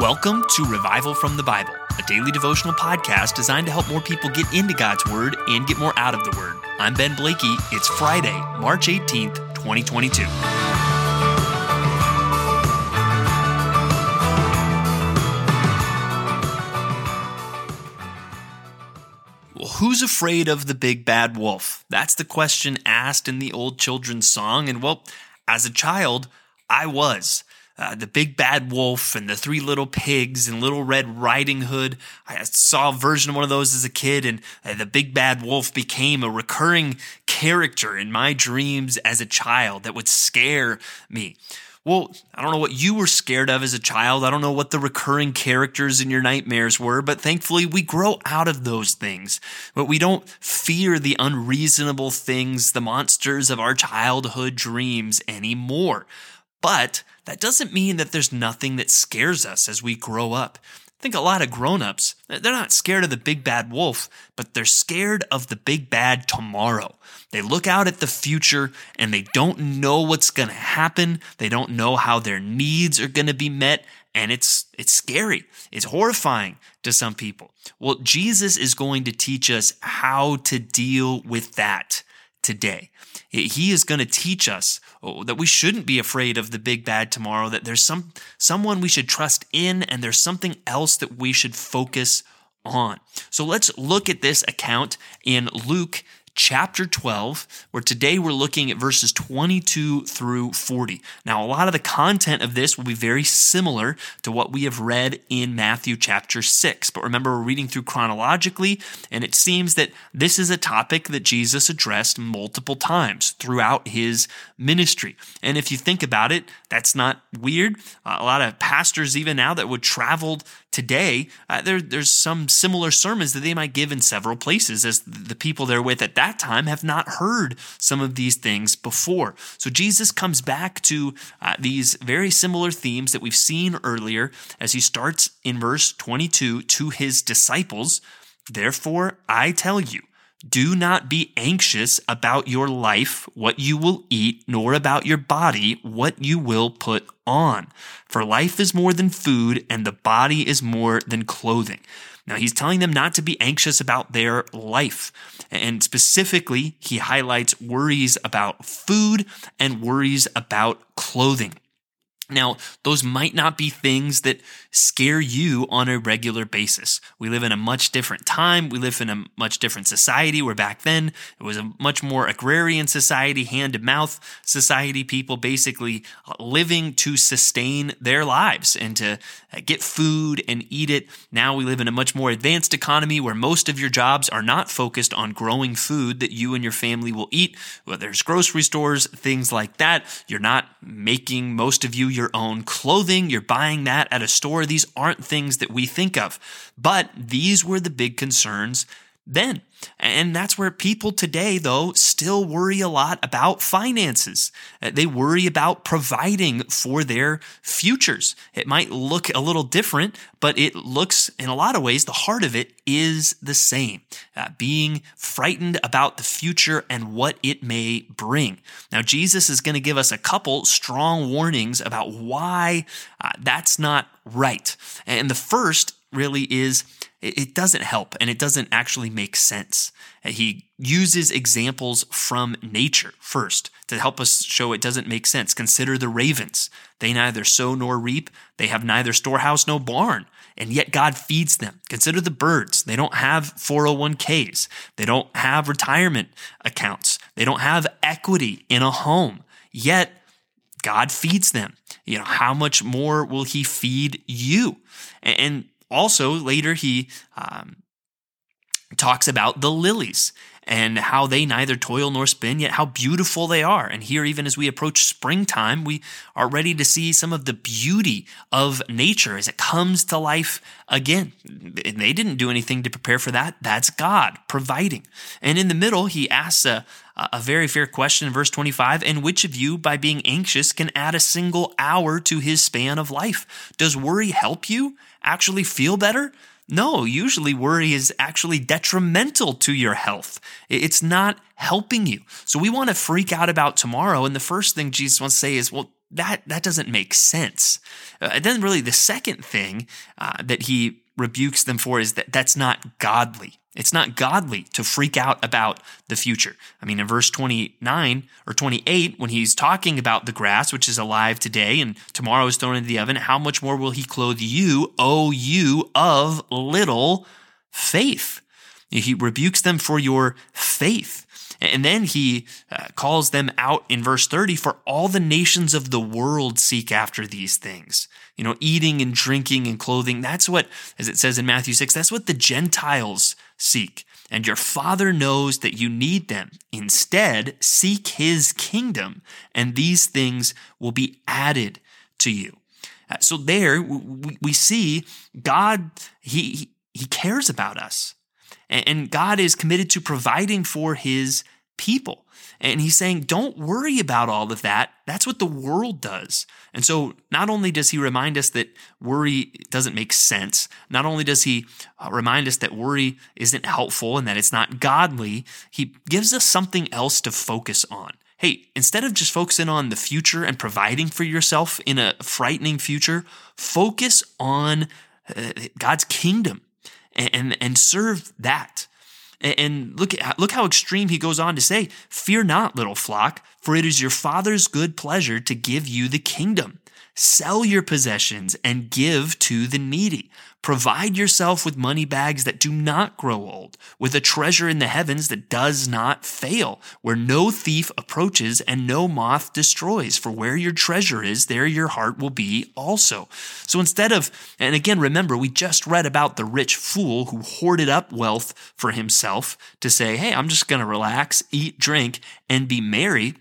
Welcome to Revival from the Bible, a daily devotional podcast designed to help more people get into God's Word and get more out of the Word. I'm Ben Blakey. It's Friday, March 18th, 2022. Well, who's afraid of the big bad wolf? That's the question asked in the old children's song. And well, as a child, I was. Uh, the big bad wolf and the three little pigs and little red riding hood i saw a version of one of those as a kid and uh, the big bad wolf became a recurring character in my dreams as a child that would scare me well, I don't know what you were scared of as a child. I don't know what the recurring characters in your nightmares were, but thankfully we grow out of those things. But we don't fear the unreasonable things, the monsters of our childhood dreams anymore. But that doesn't mean that there's nothing that scares us as we grow up. I think a lot of grown-ups, they're not scared of the big bad wolf, but they're scared of the big bad tomorrow. They look out at the future and they don't know what's going to happen. They don't know how their needs are going to be met, and it's it's scary. It's horrifying to some people. Well, Jesus is going to teach us how to deal with that today. He is going to teach us oh, that we shouldn't be afraid of the big bad tomorrow, that there's some someone we should trust in and there's something else that we should focus on. So let's look at this account in Luke chapter 12, where today we're looking at verses 22 through 40. Now, a lot of the content of this will be very similar to what we have read in Matthew chapter 6. But remember, we're reading through chronologically, and it seems that this is a topic that Jesus addressed multiple times throughout his ministry. And if you think about it, that's not weird. Uh, a lot of pastors, even now, that would travel today, uh, there, there's some similar sermons that they might give in several places as the people they're with at that time have not heard some of these things before. So Jesus comes back to uh, these very similar themes that we've seen earlier as he starts in verse 22 to his disciples. Therefore, I tell you, do not be anxious about your life, what you will eat, nor about your body, what you will put on. For life is more than food, and the body is more than clothing. Now, he's telling them not to be anxious about their life. And specifically, he highlights worries about food and worries about clothing. Now, those might not be things that scare you on a regular basis. We live in a much different time. We live in a much different society where back then it was a much more agrarian society, hand to mouth society, people basically living to sustain their lives and to uh, get food and eat it. Now we live in a much more advanced economy where most of your jobs are not focused on growing food that you and your family will eat. Well, there's grocery stores, things like that. You're not making most of you your own clothing. You're buying that at a store. These aren't things that we think of. But these were the big concerns then. And that's where people today, though, still worry a lot about finances. Uh, they worry about providing for their futures. It might look a little different, but it looks, in a lot of ways, the heart of it is the same uh, being frightened about the future and what it may bring. Now, Jesus is going to give us a couple strong warnings about why uh, that's not right. And the first really is it doesn't help and it doesn't actually make sense. Uh, he uses examples from nature first to help us show it doesn't make sense. Consider the ravens. They neither sow nor reap, they have neither storehouse nor barn, and yet God feeds them. Consider the birds. They don't have 401ks, they don't have retirement accounts, they don't have equity in a home, yet God feeds them. You know, how much more will He feed you? And also, later he um, talks about the lilies and how they neither toil nor spin, yet how beautiful they are. And here, even as we approach springtime, we are ready to see some of the beauty of nature as it comes to life again. And they didn't do anything to prepare for that. That's God providing. And in the middle, he asks a, a very fair question in verse 25 and which of you by being anxious can add a single hour to his span of life does worry help you actually feel better no, usually worry is actually detrimental to your health. It's not helping you. So we want to freak out about tomorrow. And the first thing Jesus wants to say is, well, that, that doesn't make sense. Uh, and then really the second thing uh, that he rebukes them for is that that's not godly. It's not godly to freak out about the future. I mean, in verse 29 or 28, when he's talking about the grass, which is alive today and tomorrow is thrown into the oven, how much more will he clothe you, O you of little faith? He rebukes them for your faith. And then he uh, calls them out in verse 30 for all the nations of the world seek after these things. You know, eating and drinking and clothing. That's what, as it says in Matthew 6, that's what the Gentiles seek. And your Father knows that you need them. Instead, seek his kingdom, and these things will be added to you. Uh, so there we see God, he, he cares about us. And God is committed to providing for his people. And he's saying, don't worry about all of that. That's what the world does. And so, not only does he remind us that worry doesn't make sense, not only does he uh, remind us that worry isn't helpful and that it's not godly, he gives us something else to focus on. Hey, instead of just focusing on the future and providing for yourself in a frightening future, focus on uh, God's kingdom and, and, and serve that. And look at look how extreme he goes on to say, "Fear not, little flock, for it is your Father's good pleasure to give you the kingdom." Sell your possessions and give to the needy. Provide yourself with money bags that do not grow old, with a treasure in the heavens that does not fail, where no thief approaches and no moth destroys. For where your treasure is, there your heart will be also. So instead of, and again, remember, we just read about the rich fool who hoarded up wealth for himself to say, hey, I'm just going to relax, eat, drink, and be merry.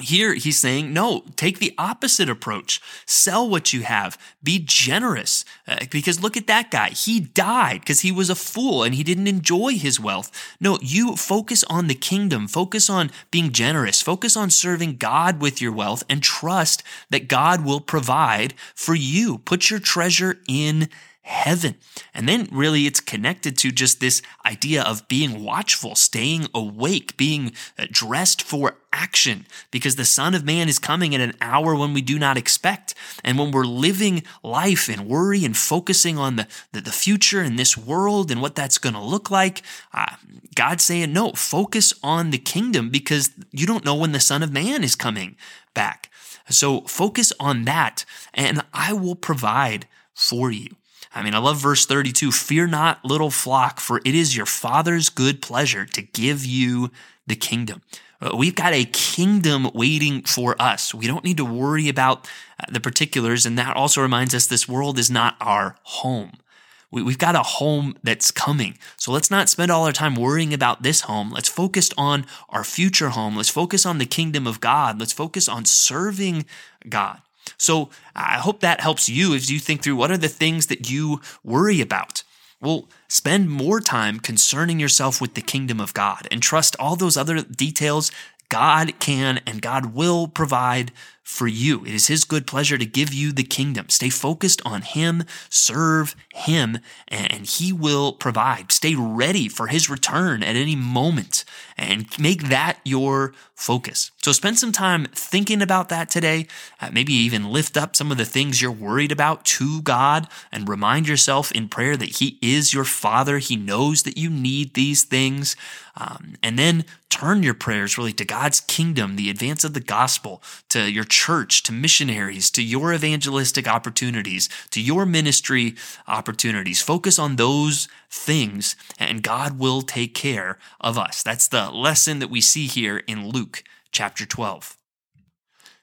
Here he's saying, no, take the opposite approach. Sell what you have. Be generous. Uh, because look at that guy. He died because he was a fool and he didn't enjoy his wealth. No, you focus on the kingdom. Focus on being generous. Focus on serving God with your wealth and trust that God will provide for you. Put your treasure in heaven. And then really it's connected to just this idea of being watchful, staying awake, being uh, dressed for action because the Son of Man is coming at an hour when we do not expect. And when we're living life in worry and focusing on the, the, the future and this world and what that's going to look like, uh, God's saying, no, focus on the kingdom because you don't know when the Son of Man is coming back. So focus on that and I will provide for you. I mean, I love verse 32 Fear not, little flock, for it is your Father's good pleasure to give you the kingdom. Uh, we've got a kingdom waiting for us. We don't need to worry about uh, the particulars. And that also reminds us this world is not our home. We've got a home that's coming. So let's not spend all our time worrying about this home. Let's focus on our future home. Let's focus on the kingdom of God. Let's focus on serving God. So I hope that helps you as you think through what are the things that you worry about. Well, spend more time concerning yourself with the kingdom of God and trust all those other details God can and God will provide for you. It is His good pleasure to give you the kingdom. Stay focused on Him, serve Him, and He will provide. Stay ready for His return at any moment and make that your focus. So spend some time thinking about that today. Uh, maybe even lift up some of the things you're worried about to God and remind yourself in prayer that He is your Father. He knows that you need these things. Um, and then turn your prayers really to God's kingdom, the advance of the gospel, to your church, to missionaries, to your evangelistic opportunities, to your ministry opportunities. Focus on those things, and God will take care of us. That's the lesson that we see here in Luke chapter 12.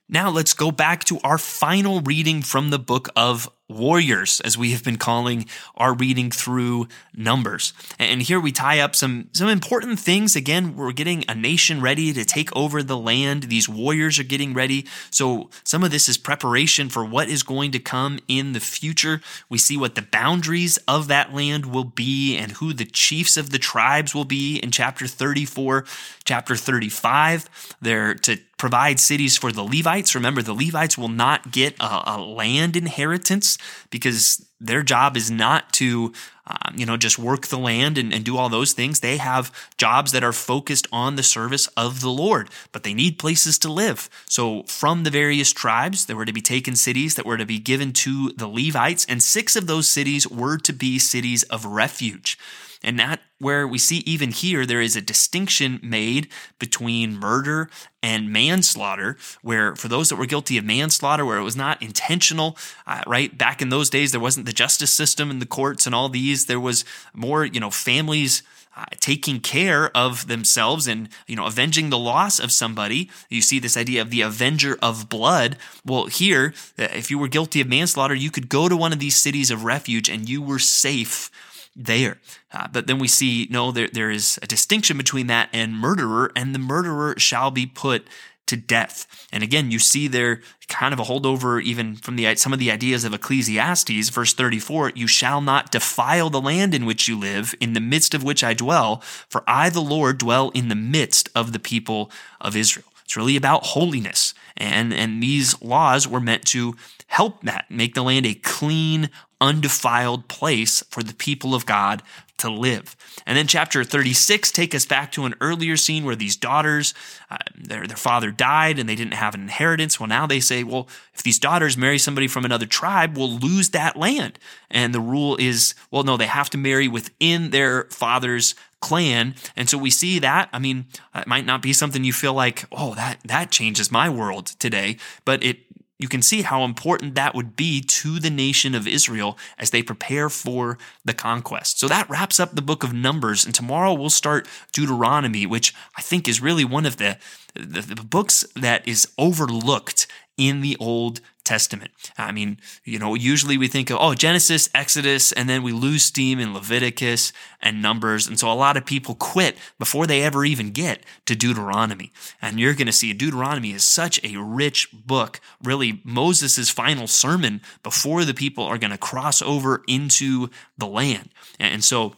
Now let's go back to our final reading from the book of warriors, as we have been calling our reading through Numbers. And here we tie up some, some important things. Again, we're getting a nation ready to take over the land. These warriors are getting ready. So some of this is preparation for what is going to come in the future. We see what the boundaries of that land will be and who the chiefs of the tribes will be in chapter 34, chapter 35. They're to provide cities for the Levites. Remember, the Levites will not get a, a land inheritance because their job is not to, um, you know, just work the land and, and do all those things. They have jobs that are focused on the service of the Lord, but they need places to live. So from the various tribes, there were to be taken cities that were to be given to the Levites, and six of those cities were to be cities of refuge. And that where we see even here, there is a distinction made between murder and manslaughter, where for those that were guilty of manslaughter, where it was not intentional, uh, right? Back in those days, there wasn't the justice system and the courts and all these. There was more, you know, families uh, taking care of themselves and you know avenging the loss of somebody you see this idea of the avenger of blood well here uh, if you were guilty of manslaughter you could go to one of these cities of refuge and you were safe there. Uh, but then we see, no, there, there is a distinction between that and murderer, and the murderer shall be put to death. And again, you see there kind of a holdover even from the some of the ideas of Ecclesiastes, verse 34, you shall not defile the land in which you live, in the midst of which I dwell, for I the Lord dwell in the midst of the people of Israel. It's really about holiness. And, and these laws were meant to help that, make the land a clean, undefiled place for the people of God to live. And then chapter 36 take us back to an earlier scene where these daughters, uh, their, their father died and they didn't have an inheritance. Well, now they say, well, if these daughters marry somebody from another tribe, we'll lose that land. And the rule is, well, no, they have to marry within their father's clan. And so we see that. I mean, it might not be something you feel like, oh, that, that changes my world today, but it you can see how important that would be to the nation of Israel as they prepare for the conquest. So that wraps up the book of Numbers. And tomorrow we'll start Deuteronomy, which I think is really one of the, the, the books that is overlooked in the Old Testament. I mean, you know, usually we think of, oh, Genesis, Exodus, and then we lose steam in Leviticus and Numbers. And so a lot of people quit before they ever even get to Deuteronomy. And you're going to see Deuteronomy is such a rich book, really Moses' final sermon before the people are going to cross over into the land. And so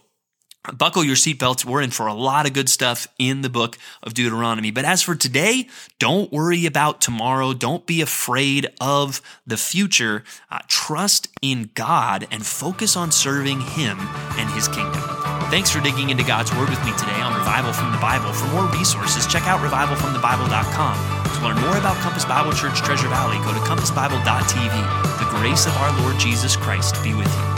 Buckle your seatbelts. We're in for a lot of good stuff in the book of Deuteronomy. But as for today, don't worry about tomorrow. Don't be afraid of the future. Uh, trust in God and focus on serving Him and His kingdom. Thanks for digging into God's Word with me today on Revival from the Bible. For more resources, check out revivalfromthebible.com. To learn more about Compass Bible Church Treasure Valley, go to compassbible.tv. The grace of our Lord Jesus Christ be with you.